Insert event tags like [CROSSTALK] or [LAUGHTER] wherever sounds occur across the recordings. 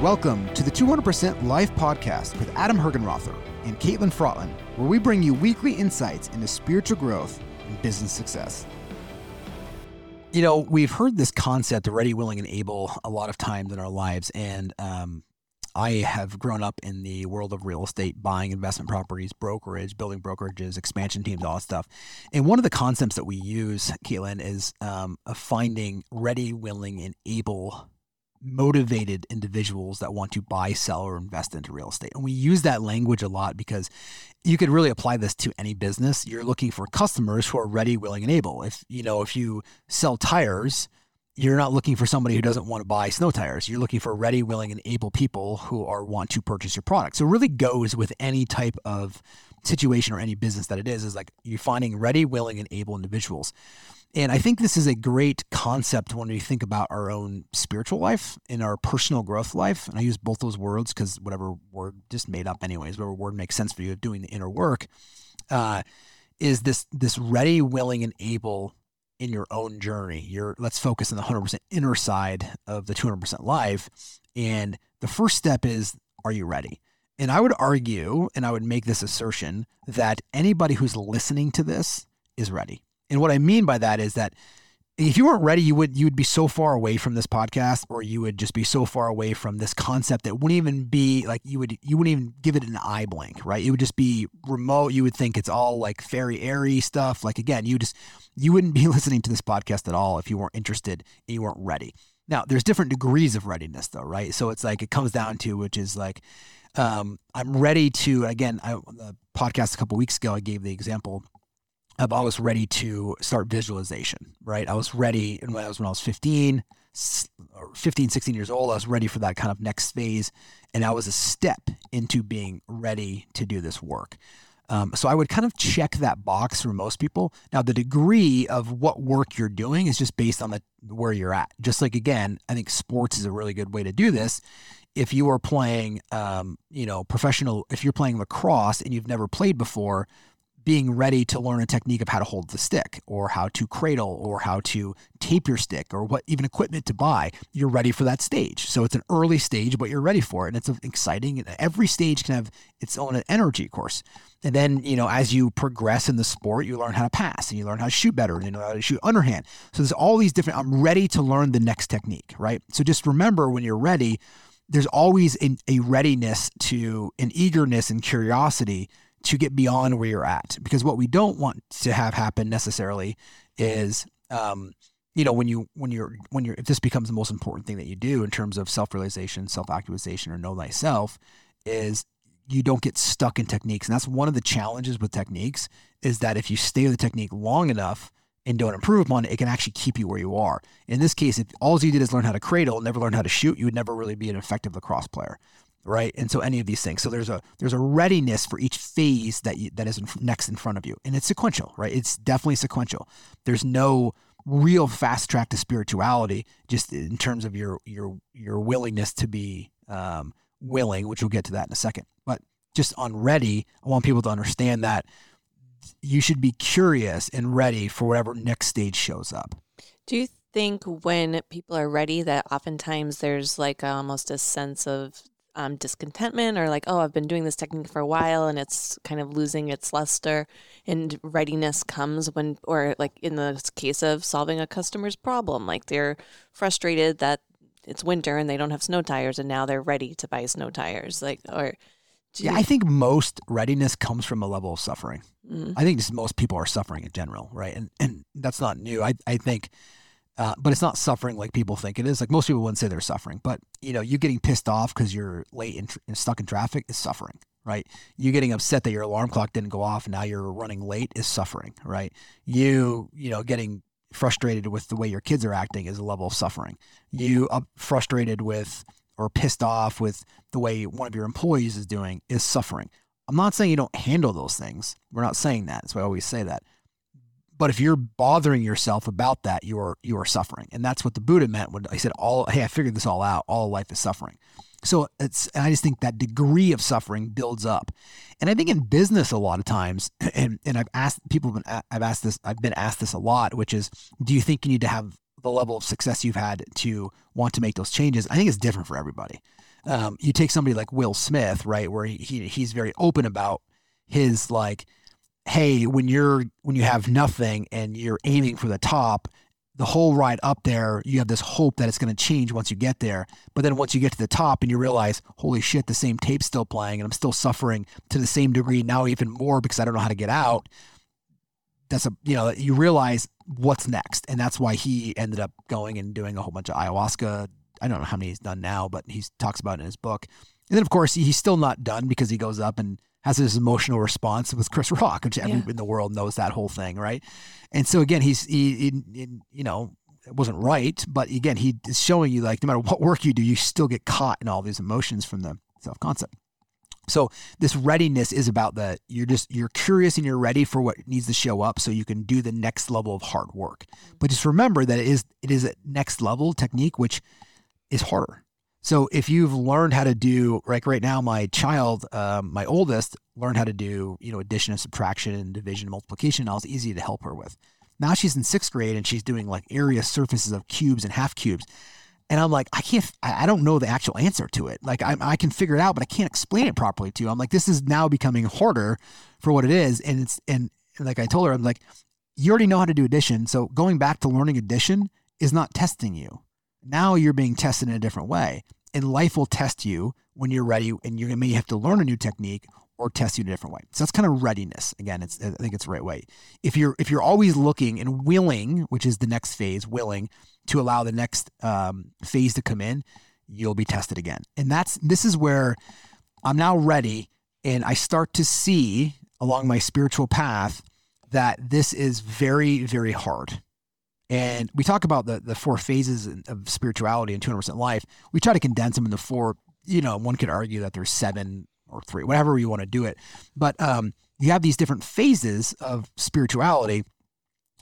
Welcome to the 200% Life Podcast with Adam Hergenrother and Caitlin Frotland, where we bring you weekly insights into spiritual growth and business success. You know, we've heard this concept of ready, willing, and able a lot of times in our lives, and um, I have grown up in the world of real estate, buying investment properties, brokerage, building brokerages, expansion teams, all that stuff. And one of the concepts that we use, Caitlin, is um, finding ready, willing, and able motivated individuals that want to buy, sell, or invest into real estate. And we use that language a lot because you could really apply this to any business. You're looking for customers who are ready, willing, and able. If you know, if you sell tires, you're not looking for somebody who doesn't want to buy snow tires. You're looking for ready, willing, and able people who are want to purchase your product. So it really goes with any type of situation or any business that it is, is like you're finding ready, willing, and able individuals. And I think this is a great concept when we think about our own spiritual life and our personal growth life. And I use both those words because whatever word just made up, anyways, whatever word makes sense for you of doing the inner work, uh, is this this ready, willing, and able in your own journey. You're let's focus on the 100% inner side of the 200% life. And the first step is, are you ready? And I would argue, and I would make this assertion that anybody who's listening to this is ready. And what I mean by that is that if you weren't ready, you would you would be so far away from this podcast, or you would just be so far away from this concept that wouldn't even be like you would you wouldn't even give it an eye blink, right? It would just be remote. You would think it's all like fairy airy stuff. Like again, you just you wouldn't be [LAUGHS] listening to this podcast at all if you weren't interested and you weren't ready. Now, there's different degrees of readiness, though, right? So it's like it comes down to which is like um, I'm ready to again. I, the podcast a couple weeks ago, I gave the example I was ready to start visualization, right? I was ready and when I was when I was 15 or 15, 16 years old, I was ready for that kind of next phase. And I was a step into being ready to do this work. Um, so I would kind of check that box for most people. Now, the degree of what work you're doing is just based on the where you're at. Just like again, I think sports is a really good way to do this. If you are playing, um, you know, professional, if you're playing lacrosse and you've never played before, being ready to learn a technique of how to hold the stick or how to cradle or how to tape your stick or what even equipment to buy you're ready for that stage. So it's an early stage but you're ready for it and it's exciting every stage can have its own energy of course. And then you know as you progress in the sport you learn how to pass and you learn how to shoot better and you know how to shoot underhand. So there's all these different i'm ready to learn the next technique right? So just remember when you're ready there's always a, a readiness to an eagerness and curiosity to get beyond where you're at. Because what we don't want to have happen necessarily is, um, you know, when you when you're when you're if this becomes the most important thing that you do in terms of self realization, self actualization, or know thyself, is you don't get stuck in techniques. And that's one of the challenges with techniques is that if you stay with the technique long enough and don't improve upon it, it can actually keep you where you are. In this case, if all you did is learn how to cradle never learn how to shoot, you would never really be an effective lacrosse player right? And so any of these things. So there's a there's a readiness for each phase that you, that is in, next in front of you, and it's sequential, right? It's definitely sequential. There's no real fast track to spirituality, just in terms of your your your willingness to be um, willing, which we'll get to that in a second. But just on ready, I want people to understand that you should be curious and ready for whatever next stage shows up. Do you think when people are ready that oftentimes there's like almost a sense of um, discontentment or like, oh, I've been doing this technique for a while and it's kind of losing its luster. And readiness comes when, or like in the case of solving a customer's problem, like they're frustrated that it's winter and they don't have snow tires and now they're ready to buy snow tires. Like, or, yeah, I think most readiness comes from a level of suffering. Mm. I think just most people are suffering in general, right? And and that's not new. I I think uh, but it's not suffering like people think it is. Like most people wouldn't say they're suffering, but you know, you getting pissed off because you're late and, and, stuck in traffic is suffering, right? You getting upset that your alarm clock didn't go off and now you're running late is suffering, right? You, you know, getting frustrated with the way your kids are acting is a level of suffering. You up frustrated with or pissed off with the way one of your employees is doing is suffering. I'm not saying you don't handle those things. We're not saying that. That's why I always say that. But if you're bothering yourself about that, you are you are suffering, and that's what the Buddha meant when he said, "All hey, I figured this all out. All life is suffering." So it's and I just think that degree of suffering builds up, and I think in business a lot of times, [CLEARS THROAT] and and I've asked people, have been, I've asked this, I've been asked this a lot, which is, do you think you need to have the level of success you've had to want to make those changes? I think it's different for everybody. um, you take somebody like Will Smith, right, where he, he he's very open about his like, hey, when you're when you have nothing and you're aiming for the top, the whole ride up there, you have this hope that it's going to change once you get there. But then once you get to the top and you realize, holy shit, the same tape's still playing and I'm still suffering to the same degree now, even more because I don't know how to get out. That's a, you know, you realize what's next. And that's why he ended up going and doing a whole bunch of ayahuasca. I don't know how many he's done now, but he talks about it in his book. And then, of course, he's still not done because he goes up and has this emotional response with Chris Rock, which everyone yeah. in the world knows that whole thing, right? And so again, he's he, he, he, you know it wasn't right, but again, he is showing you like no matter what work you do, you still get caught in all these emotions from the self concept. So this readiness is about the you're just you're curious and you're ready for what needs to show up so you can do the next level of hard work. Mm. But just remember that it is it is a next level technique which is harder. So if you've learned how to do like right now, my child, um, my oldest, learned how to do you know addition and subtraction and division, multiplication. I was easy to help her with. Now she's in sixth grade and she's doing like area surfaces of cubes and half cubes. And I'm like, I can't, I don't know the actual answer to it. Like I, I can figure it out, but I can't explain it properly to you. I'm like, this is now becoming harder for what it is. And it's, and, and like I told her, I'm like, you already know how to do addition. So going back to learning addition is not testing you. Now you're being tested in a different way. And life will test you when you're ready and you may have to learn a new technique or test you in a different way. So that's kind of readiness. Again, it's I think it's the right way. If you're if you're always looking and willing, which is the next phase, willing to allow the next um, phase to come in, you'll be tested again. And that's this is where I'm now ready, and I start to see along my spiritual path that this is very very hard. And we talk about the the four phases of spirituality and 200% life. We try to condense them into four. You know, one could argue that there's seven or three, whatever you want to do it. But um, you have these different phases of spirituality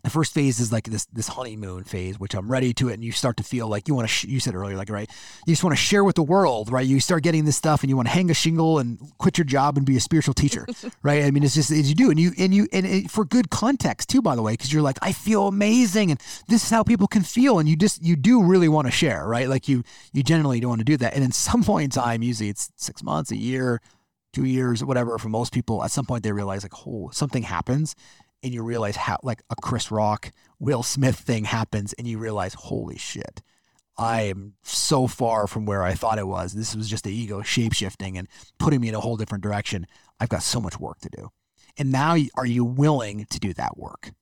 the first phase is like this this honeymoon phase, which I'm ready to it, and you start to feel like you want to. Sh- you said earlier, like right, you just want to share with the world, right? You start getting this stuff, and you want to hang a shingle and quit your job and be a spiritual teacher, [LAUGHS] right? I mean, it's just as you do, and you and you and it, for good context too, by the way, because you're like, I feel amazing, and this is how people can feel, and you just you do really want to share, right? Like you you generally don't want to do that, and in some point in time, usually it's six months, a year, two years, whatever. For most people, at some point they realize like, oh, something happens and you realize how like a Chris Rock, Will Smith thing happens, and you realize, holy shit, I am so far from where I thought it was. This was just the ego shapeshifting and putting me in a whole different direction. I've got so much work to do. And now are you willing to do that work?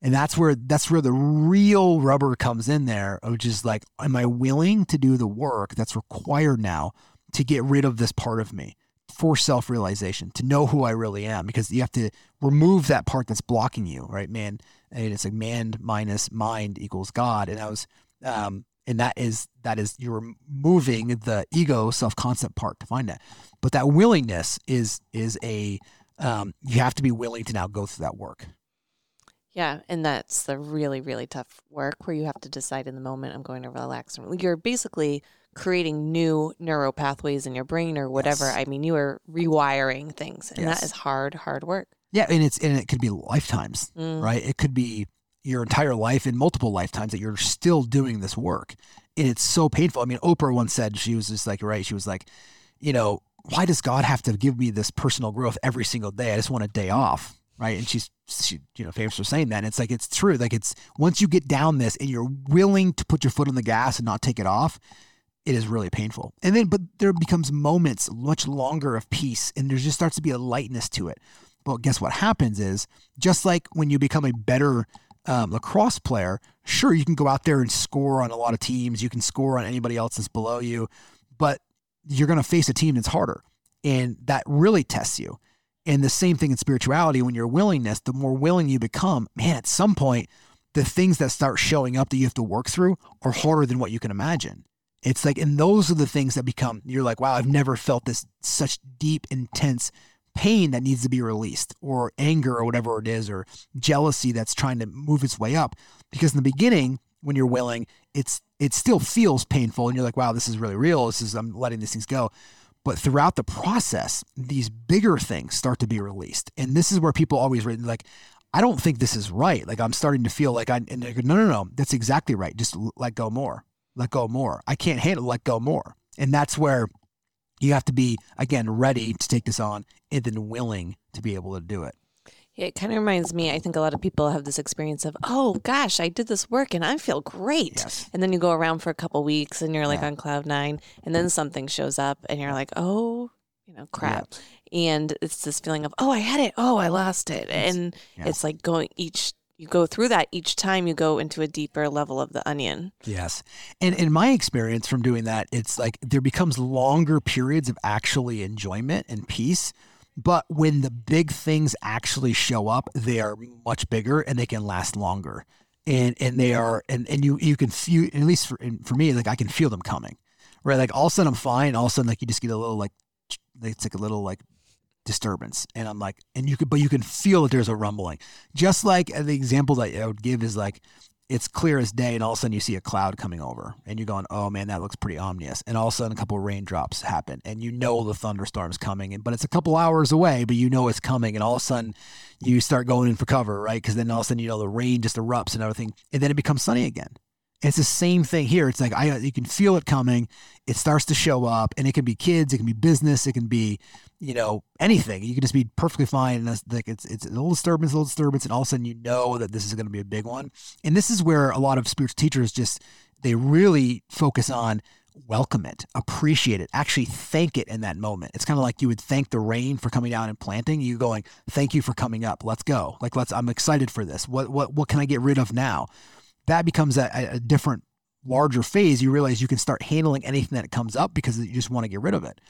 And that's where that's where the real rubber comes in there, which is like, am I willing to do the work that's required now to get rid of this part of me? For self realization, to know who I really am, because you have to remove that part that's blocking you, right? Man, and it's like man minus mind equals God. And I was, um, and that is that is you're removing the ego self concept part to find that. But that willingness is is a um, you have to be willing to now go through that work. Yeah, and that's the really really tough work where you have to decide in the moment I'm going to relax. You're basically creating new neural pathways in your brain or whatever. Yes. I mean, you are rewiring things, and yes. that is hard, hard work. Yeah, and it's and it could be lifetimes, mm. right? It could be your entire life in multiple lifetimes that you're still doing this work, and it's so painful. I mean, Oprah once said she was just like, right? She was like, you know, why does God have to give me this personal growth every single day? I just want a day off, right? And she's she, you know, famous for saying that. And it's like it's true. Like it's once you get down this and you're willing to put your foot on the gas and not take it off, it is really painful. And then, but there becomes moments much longer of peace, and there just starts to be a lightness to it. But guess what happens is just like when you become a better um, lacrosse player, sure, you can go out there and score on a lot of teams, you can score on anybody else that's below you, but you're going to face a team that's harder. And that really tests you. And the same thing in spirituality, when your willingness, the more willing you become, man, at some point, the things that start showing up that you have to work through are harder than what you can imagine. It's like, and those are the things that become, you're like, wow, I've never felt this such deep, intense pain that needs to be released, or anger, or whatever it is, or jealousy that's trying to move its way up. Because in the beginning, when you're willing, it's it still feels painful, and you're like, wow, this is really real. This is I'm letting these things go. But throughout the process, these bigger things start to be released, and this is where people always like, I don't think this is right. Like I'm starting to feel like I and go, no, no, no, that's exactly right. Just let go more let go more. I can't handle let go more. And that's where You have to be again ready to take this on and then willing to be able to do it. It kind of reminds me, I think a lot of people have this experience of, oh gosh, I did this work and I feel great. Yes. And then you go around for a couple weeks and you're like Yeah. on cloud nine, and then something shows up and you're like, oh, you know, crap. And it's this feeling of, oh, I had it. Oh, I lost it. Yes. And Yes. it's like going each, you go through that each time you go into a deeper level of the onion. Yes. And in my experience from doing that, it's like there becomes longer periods of actually enjoyment and peace. But when the big things actually show up, they are much bigger and they can last longer. And and they are and, and you you can feel at least for for me like I can feel them coming, right? Like all of a sudden I'm fine. All of a sudden like you just get a little like it's like a little like disturbance, and I'm like and you could but you can feel that there's a rumbling. Just like the example that I would give is like it's clear as day, and all of a sudden you see a cloud coming over, and you're going, "Oh man, that looks pretty ominous." And all of a sudden, a couple raindrops happen, and you know the thunderstorm's coming, but it's a couple hours away, but you know it's coming, and all of a sudden you start going in for cover, right? Because then all of a sudden you know the rain just erupts and everything, and then it becomes sunny again. It's the same thing here. It's like I you can feel it coming. It starts to show up, and it can be kids, it can be business, it can be you know anything. You can just be perfectly fine, and it's like it's it's a little disturbance, a little disturbance, and all of a sudden you know that this is going to be a big one. And this is where a lot of spiritual teachers just they really focus on welcome it, appreciate it, actually thank it in that moment. It's kind of like you would thank the rain for coming down and planting. You going, thank you for coming up. Let's go. Like let's. I'm excited for this. What what what can I get rid of now? That becomes a, a- a different, larger phase. You realize you can start handling anything that comes up because you just want to get rid of it.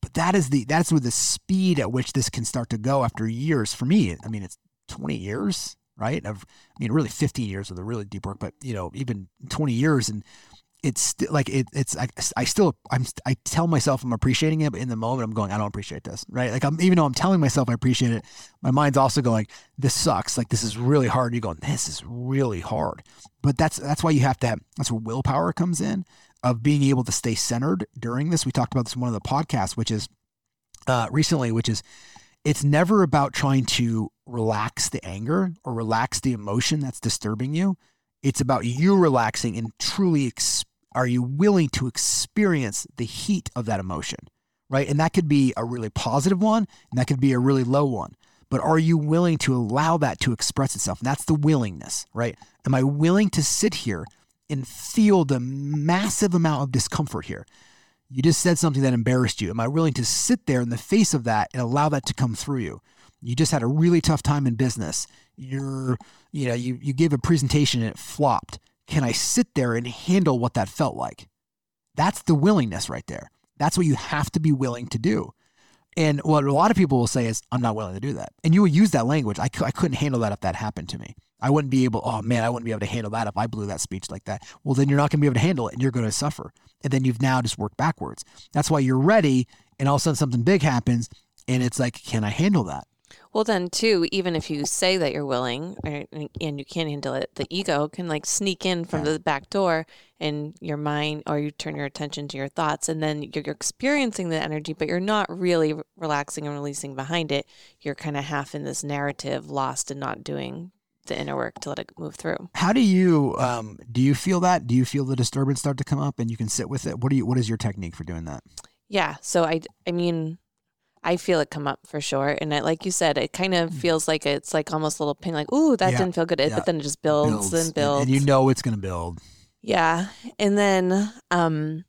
But that is the that's with the speed at which this can start to go after years. For me, I mean, it's 20 years, right? Of I mean, really 15 years of the really deep work, but you know, even 20 years, and it's st- like it, it's I, I still I'm I tell myself I'm appreciating it, but in the moment I'm going I don't appreciate this, right? Like I'm even though I'm telling myself I appreciate it, my mind's also going this sucks. Like this is really hard. And you going this is really hard, but that's that's why you have to have that's where willpower comes in of being able to stay centered during this. We talked about this in one of the podcasts, which is uh, recently, which is it's never about trying to relax the anger or relax the emotion that's disturbing you. It's about you relaxing and truly ex- are you willing to experience the heat of that emotion, right? And that could be a really positive one and that could be a really low one. But are you willing to allow that to express itself? And that's the willingness, right? Am I willing to sit here and feel the massive amount of discomfort here? You just said something that embarrassed you. Am I willing to sit there in the face of that and allow that to come through you? You just had a really tough time in business. You're, you know, you, you gave a presentation and it flopped. Can I sit there and handle what that felt like? That's the willingness right there. That's what you have to be willing to do. And what a lot of people will say is, I'm not willing to do that. And you will use that language. I, cou- I couldn't handle that if that happened to me. I wouldn't be able, oh man, I wouldn't be able to handle that if I blew that speech like that. Well, then you're not going to be able to handle it and you're going to suffer. And then you've now just worked backwards. That's why you're ready. And all of a sudden something big happens and it's like, can I handle that? Well, then, too, even if you say that you're willing and you can't handle it, the ego can like sneak in from Yeah. the back door and your mind, or you turn your attention to your thoughts, and then you're, you're experiencing the energy, but you're not really relaxing and releasing behind it. You're kind of half in this narrative, lost and not doing the inner work to let it move through. How do you, um, do you feel that? Do you feel the disturbance start to come up and you can sit with it? What do you, what is your technique for doing that? Yeah. So I, I mean, I feel it come up for sure, and it, like you said, it kind of feels like it's like almost a little ping, like, "Ooh, that Mm. Yeah, didn't feel good," yeah. but then it just builds, and and- builds. And, you know it's going to build. Yeah. And then um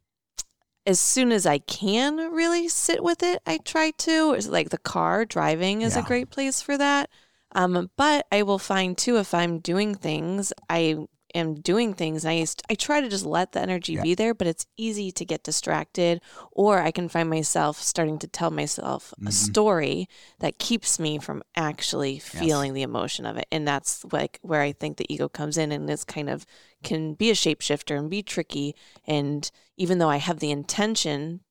as soon as I can really sit with it, I try to. It's like the car driving is Yeah. a great place for that. Um, but I will find too if I'm doing things, I am doing things and I used I try to just let the energy Yeah. be there, but it's easy to get distracted or I can find myself starting to tell myself Mhm. a story that keeps me from actually feeling the emotion of it. And that's like where I think the ego comes in and is kind of can be a shapeshifter and be tricky. And even though I have the intention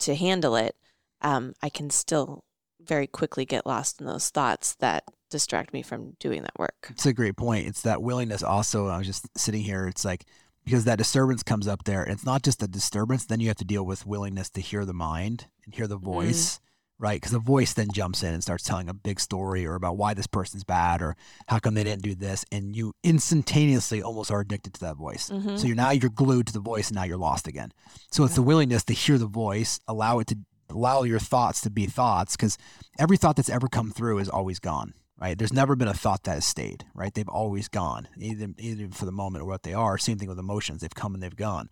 to handle it, um, I can still very quickly get lost in those thoughts that distract me from doing that work. It's a great point. It's that willingness also. I was just sitting here. It's like because that disturbance comes up there. It's not just a disturbance. Then you have to deal with willingness to hear the mind and hear the voice, right? Because the voice then jumps in and starts telling a big story or about why this person's bad or how come they didn't do this, and you instantaneously almost are addicted to that voice. Mhm. So you're now you're glued to the voice, and now you're lost again. So it's the willingness to hear the voice, allow it to allow your thoughts to be thoughts because every thought that's ever come through is always gone right? There's never been a thought that has stayed, right? They've always gone, either either for the moment or what they are. Same thing with emotions; they've come and they've gone.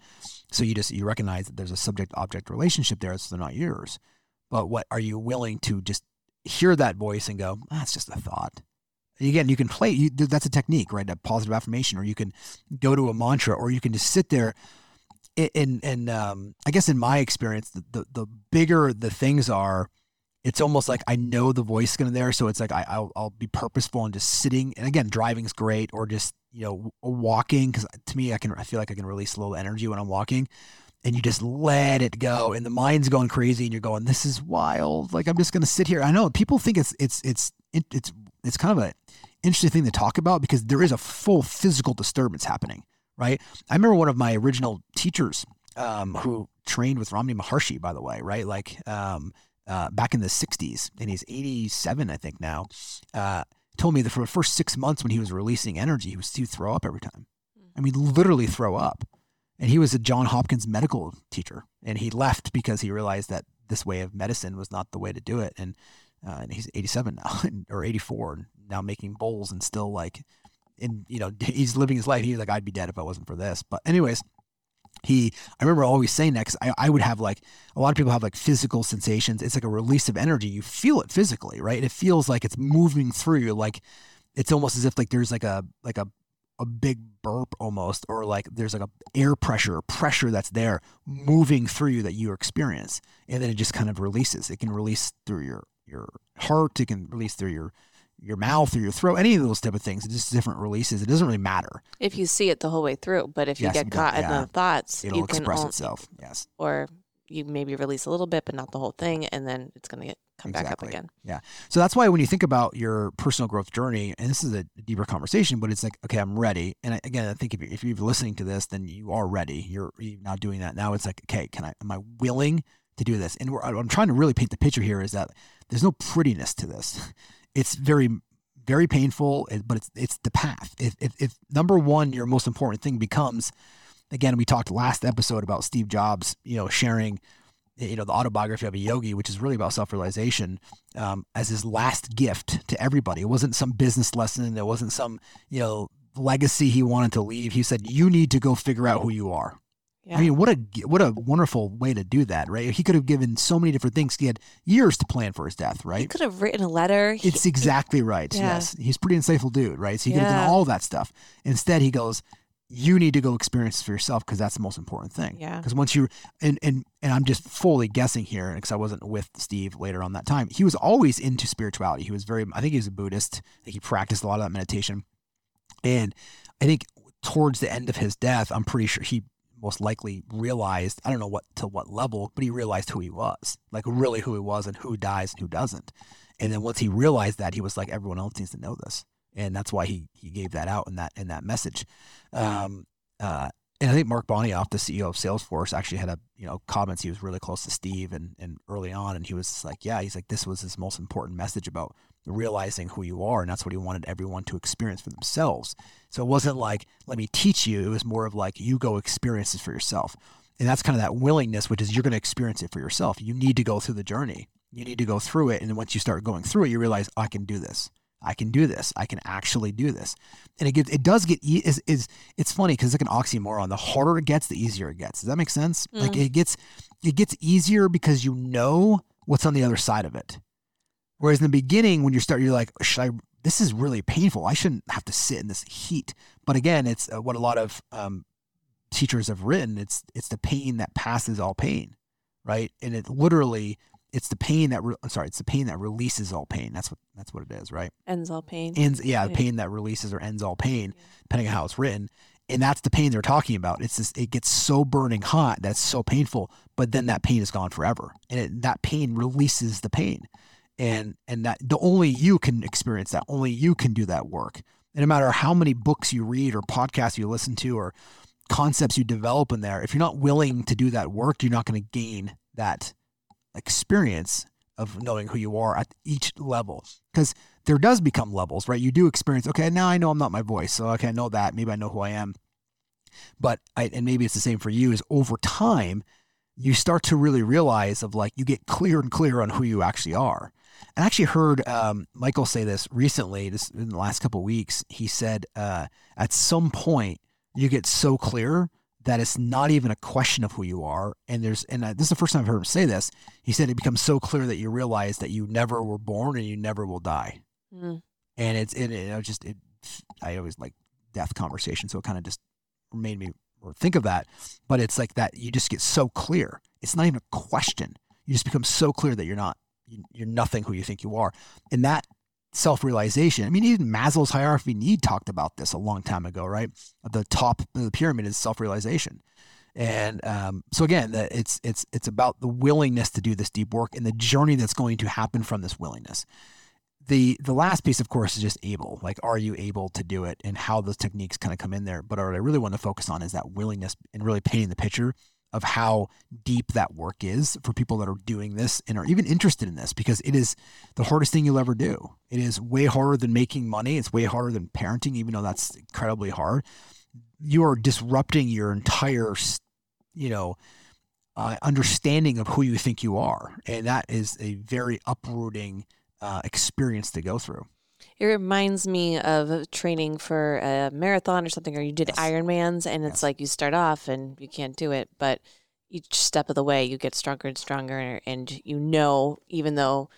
So you just you recognize that there's a subject-object relationship there, so they're not yours. But what are you willing to just hear that voice and go, that's ah, just a thought. Again, you can play. You, that's a technique, right? A positive affirmation, or you can go to a mantra, or you can just sit there. And and um, I guess in my experience, the, the the bigger the things are, it's almost like I know the voice is going to there, so it's like I, I'll, I'll be purposeful and just sitting. And again, driving's great, or just you know walking because to me, I can I feel like I can release a little energy when I'm walking, and you just let it go, and the mind's going crazy, and you're going, this is wild. Like I'm just going to sit here. I know people think it's it's it's it's it's kind of an interesting thing to talk about because there is a full physical disturbance happening, right? I remember one of my original teachers um, who trained with Ramana Maharshi, by the way, right? Like um, uh, back in the 60s, and he's 87, I think now, uh, told me that for the first six months when he was releasing energy, he was to throw up every time. I mean, literally throw up. And he was a John Hopkins medical teacher, and he left because he realized that this way of medicine was not the way to do it. And, uh, and he's 87 now, [LAUGHS] or 84, and now making bowls and still like, and you know, [LAUGHS] he's living his life. He's like, I'd be dead if I wasn't for this. But anyways, he i remember always saying that because I, I would have like a lot of people have like physical sensations. It's like a release of energy. You feel it physically right? It feels like it's moving through you. Like it's almost as if like there's like a like a a big burp almost or like there's like a air pressure pressure that's there moving through you that you experience. And then it just kind of releases. It can release through your your heart. It can release through your your mouth or your throat, any of those type of things. Just different releases. It doesn't really matter if you see it the whole way through. But if you yes, get caught in the thoughts, it'll you express can itself. Yes, or you maybe release a little bit, but not the whole thing, and then it's going to get come exactly. back up again. Yeah. So that's why when you think about your personal growth journey, and this is a deeper conversation, but it's like, okay, I'm ready. And again, I think if, if you're listening to this, then you are ready. You're, you're not doing that now. It's like, okay, can I? Am I willing to do this? And I'm trying to really paint the picture here is that there's no prettiness to this. It's very very painful, but it's it's the path. If, if, if number one, your most important thing becomes, again, we talked last episode about Steve Jobs, you know, sharing, you know, the autobiography of a yogi, which is really about self realization, um, as his last gift to everybody. It wasn't some business lesson. It wasn't some, you know, legacy he wanted to leave. He said, "You need to go figure out who you are." Yeah. I mean, what a what a wonderful way to do that, right? He could have given so many different things. He had years to plan for his death, right? He could have written a letter. He, it's exactly right. Yeah. Yes, he's pretty insightful dude, right? So he could have done all that stuff. Instead, he goes, "You need to go experience for yourself because that's the most important thing." Yeah. Because once you and and and I'm just fully guessing here because I wasn't with Steve later on that time. He was always into spirituality. He was very. I think he was a Buddhist. I think he practiced a lot of that meditation, and I think towards the end of his death, I'm pretty sure he most likely realized, I don't know what to what level, but he realized who he was, like really who he was and who dies and who doesn't. And then once he realized that, he was like, everyone else needs to know this. And that's why he he gave that out in that in that message. Um, uh, and I think Mark Benioff, the CEO of Salesforce, actually had a you know comments. He was really close to Steve and and early on, and he was like, yeah, he's like this was his most important message about realizing who you are, and that's what he wanted everyone to experience for themselves. So it wasn't like let me teach you. It was more of like you go experience this for yourself, and that's kind of that willingness, which is you're going to experience it for yourself. You need to go through the journey. You need to go through it, and then once you start going through it, you realize I can do this. I can do this. I can actually do this. And it gets, it does get, is, is it's funny because it's like an oxymoron. The harder it gets, the easier it gets. Does that make sense? Mm. Like it gets, it gets easier because you know what's on the other side of it. Whereas in the beginning, when you start, you're like, should I, this is really painful. I shouldn't have to sit in this heat. But again, it's uh, what a lot of um, teachers have written. It's, it's the pain that passes all pain. Right. And it literally it's the pain that re- I'm sorry, it's the pain that releases all pain. That's what that's what it is, right? Ends all pain. Ends yeah, yeah. pain that releases or ends all pain, yeah. depending on how it's written. And that's the pain they're talking about. It's just it gets so burning hot that's so painful, but then that pain is gone forever, and it, that pain releases the pain, and and that the only you can experience that. Only you can do that work. And no matter how many books you read or podcasts you listen to or concepts you develop in there, if you're not willing to do that work, you're not going to gain that experience of knowing who you are at each level because there does become levels right you do experience okay now i know i'm not my voice so okay i know that maybe i know who i am but I, and maybe it's the same for you is over time you start to really realize of like you get clear and clear on who you actually are. And I actually heard um, Michael say this recently, just in the last couple weeks. He said uh, at some point you get so clear that it's not even a question of who you are. And there's, and this is the first time I've heard him say this. He said it becomes so clear that you realize that you never were born and you never will die. Mm. And it's, it, it, just, it, I always like death conversation. So it kind of just made me or think of that. But it's like that you just get so clear. It's not even a question. You just become so clear that you're not, you're nothing who you think you are. And that self realization. I mean, even Maslow's hierarchy need talked about this a long time ago, right? The top of the pyramid is self realization. And um, so again, it's it's it's about the willingness to do this deep work and the journey that's going to happen from this willingness. The the last piece, of course, is just able. Like, are you able to do it, and how those techniques kind of come in there. But what I really want to focus on is that willingness and really painting the picture of how deep that work is for people that are doing this and are even interested in this because it is the hardest thing you'll ever do. It is way harder than making money. It's way harder than parenting, even though that's incredibly hard. You are disrupting your entire, you know, uh, understanding of who you think you are, and that is a very uprooting uh, experience to go through. It reminds me of training for a marathon or something, or you did yes. Ironmans, and it's yes. like you start off and you can't do it, but each step of the way you get stronger and stronger, and you know, even though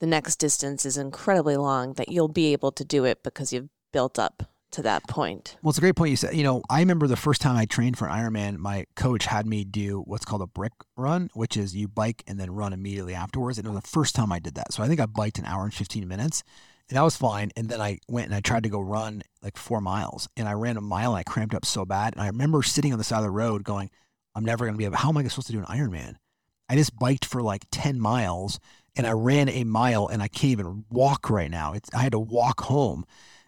the next distance is incredibly long, that you'll be able to do it because you've built up to that point. Well, it's a great point you said. You know, I remember the first time I trained for Ironman, my coach had me do what's called a brick run, which is you bike and then run immediately afterwards. And it was the first time I did that. So I think I biked an hour and 15 minutes and that was fine. And then I went and I tried to go run like four miles, and I ran a mile and I cramped up so bad. And I remember sitting on the side of the road going, "I'm never going to be able. How am I supposed to do an Ironman?" I just biked for like ten miles, and I ran a mile, and I can't even walk right now. It's, I had to walk home.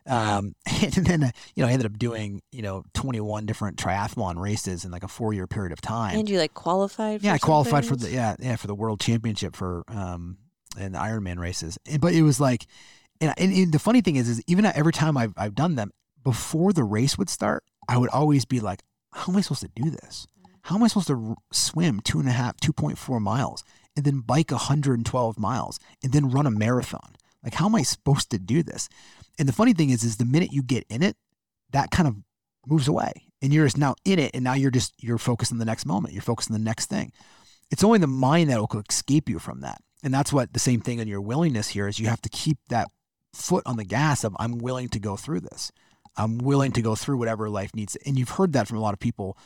Um, [LAUGHS] and then, uh, you know, I ended up doing, you know, 21 different triathlon races in like a four year period of time. And you like qualified? yeah, I qualified for the, yeah, yeah, for the world championship for, um, and the Ironman races. But it was like, and, and, and, the funny thing is, is even every time I've, I've done them before the race would start, I would always be like, how am I supposed to do this? How am I supposed to swim two and a half, 2.4 miles and then bike 112 miles and then run a marathon? Like, how am I supposed to do this? And the funny thing is, is the minute you get in it, that kind of moves away and you're just now in it. And now you're just, you're focused on the next moment. You're focused on the next thing. It's only the mind that will escape you from that. And that's what the same thing in your willingness here is you have to keep that foot on the gas of I'm willing to go through this. I'm willing to go through whatever life needs. And you've heard that from a lot of people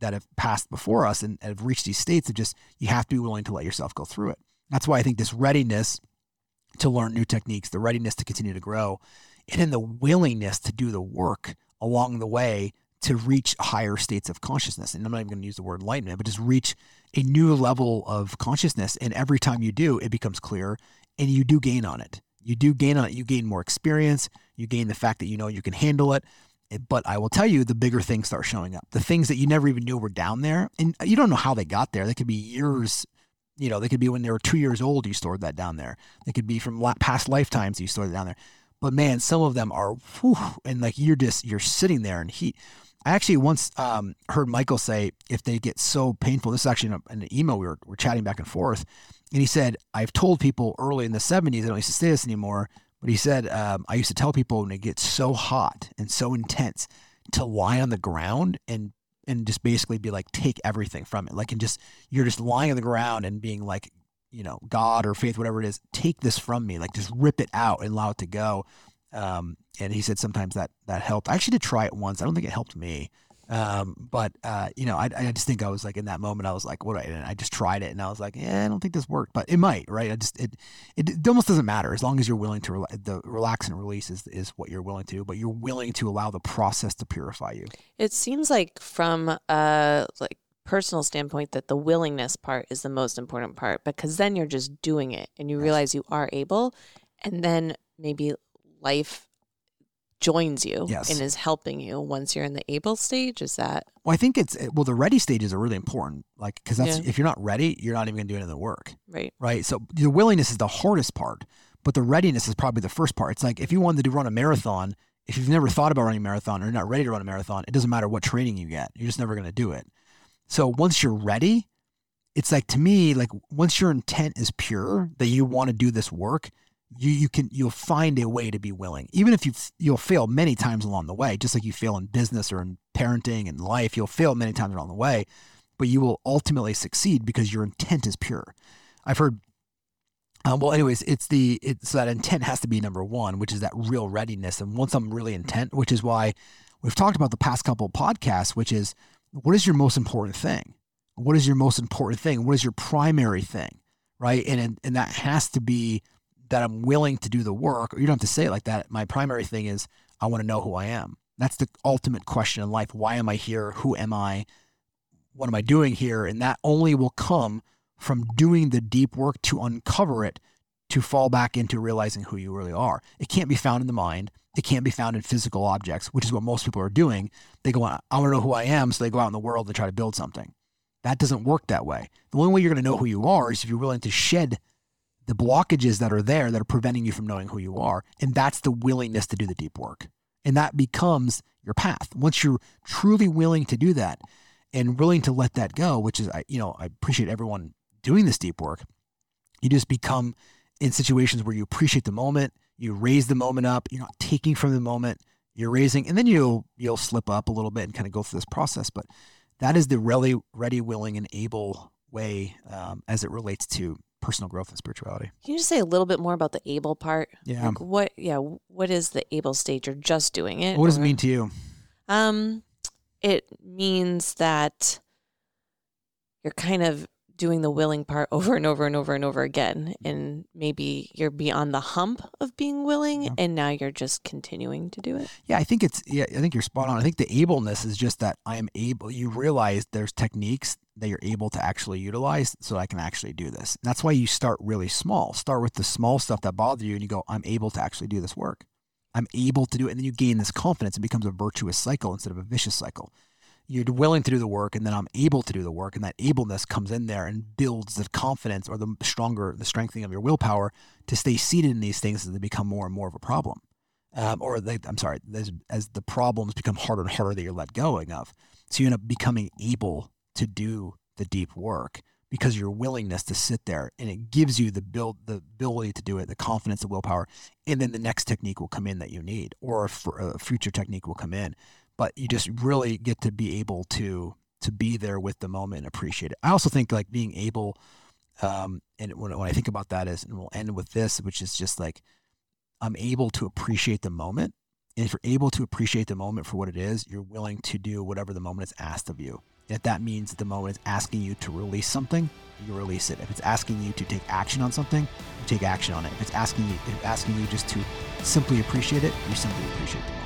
that have passed before us and have reached these states of just you have to be willing to let yourself go through it. That's why I think this readiness to learn new techniques, the readiness to continue to grow, and then the willingness to do the work along the way to reach higher states of consciousness. And I'm not even going to use the word enlightenment, but just reach a new level of consciousness. And every time you do, it becomes clear and you do gain on it you do gain on it. You gain more experience. You gain the fact that you know you can handle it. Eh, but I will tell you, the bigger things start showing up. The things that you never even knew were down there, and you don't know how they got there. They could be years. You know, they could be when they were two years old. You stored that down there. They could be from past lifetimes. You stored it down there. But man, some of them are, whew, and like you're just you're sitting there in heat. I actually once um, heard Michael say if they get so painful. This is actually in, a, in an email we were, we were chatting back and forth and he said, I've told people early in the 70s, I don't used to say this anymore, but he said, um, I used to tell people when it gets so hot and so intense to lie on the ground and and just basically be like, take everything from it. Like, and just, you're just lying on the ground and being like, you know, God or faith, whatever it is, take this from me. Like, just rip it out and allow it to go. Um, and he said sometimes that that helped. I actually did try it once. I don't think it helped me. Um, but uh, you know, I, I just think I was like in that moment, I was like, what? I, I just tried it, and I was like, yeah, I don't think this worked, but it might, right? I just it it, it almost doesn't matter as long as you're willing to re- the relax and release is is what you're willing to, but you're willing to allow the process to purify you. It seems like from a like personal standpoint that the willingness part is the most important part because then you're just doing it and you yes. realize you are able, and then maybe life joins you yes. and is helping you once you're in the able stage is that well i think it's well the ready stages are really important like because that's yeah. if you're not ready you're not even going to do any of the work. Right. Right? So the willingness is the hardest part but the readiness is probably the first part. It's like if you wanted to run a marathon if you've never thought about running a marathon or you're not ready to run a marathon it doesn't matter what training you get. You're just never going to do it. So once you're ready it's like to me, like once your intent is pure that you want to do this work, you you can you'll find a way to be willing. Even if you you'll fail many times along the way, just like you fail in business or in parenting and life, you'll fail many times along the way, but you will ultimately succeed because your intent is pure. I've heard um, well, anyways, it's the it's that intent has to be number one, which is that real readiness. And once I'm really intent, which is why we've talked about the past couple podcasts, which is what is your most important thing? What is your most important thing? What is your primary thing? Right. And, and that has to be that I'm willing to do the work, or you don't have to say it like that. My primary thing is I want to know who I am. That's the ultimate question in life. Why am I here? Who am I? What am I doing here? And that only will come from doing the deep work to uncover it, to fall back into realizing who you really are. It can't be found in the mind. It can't be found in physical objects, which is what most people are doing. They go, I want to know who I am. So they go out in the world and try to build something. That doesn't work that way. The only way you're going to know who you are is if you're willing to shed the blockages that are there that are preventing you from knowing who you are. And that's the willingness to do the deep work. And that becomes your path. Once you're truly willing to do that and willing to let that go, which is, I, you know, I appreciate everyone doing this deep work. You just become in situations where you appreciate the moment, you raise the moment up, you're not taking from the moment, you're raising, and then you'll you'll slip up a little bit and kind of go through this process. But that is the really ready, willing, and able way um, as it relates to personal growth and spirituality. Can you just say a little bit more about the able part? Yeah. Like what? Yeah. What is the able stage? You're just doing it. What does or, it mean to you? Um, it means that you're kind of doing the willing part [LAUGHS] over and over and over and over again. And maybe you're beyond the hump of being willing yeah. and now you're just continuing to do it. Yeah i think it's yeah i think you're spot on. I think the ableness is just that i am able you realize there's techniques that you're able to actually utilize so i can actually do this. And that's why you start really small. Start with the small stuff that bother you and you go i'm able to actually do this work. I'm able to do it. And then you gain this confidence. It becomes a virtuous cycle instead of a vicious cycle you're willing to do the work and then I'm able to do the work and that ableness comes in there and builds the confidence or the stronger the strengthening of your willpower to stay seated in these things as they become more and more of a problem. Um, or they, I'm sorry as, as the problems become harder and harder that you're let going of. So you end up becoming able to do the deep work because your willingness to sit there and it gives you the build the ability to do it the confidence the willpower and then the next technique will come in that you need or a, a future technique will come in but you just really get to be able to to be there with the moment and appreciate it. I also think like being able, um, and when, when I think about that is, and we'll end with this, which is just like I'm able to appreciate the moment. And if you're able to appreciate the moment for what it is, you're willing to do whatever the moment is asked of you. if that means the moment is asking you to release something, you release it. If it's asking you to take action on something, you take action on it. If it's asking you, if asking you just to simply appreciate it, you simply appreciate it.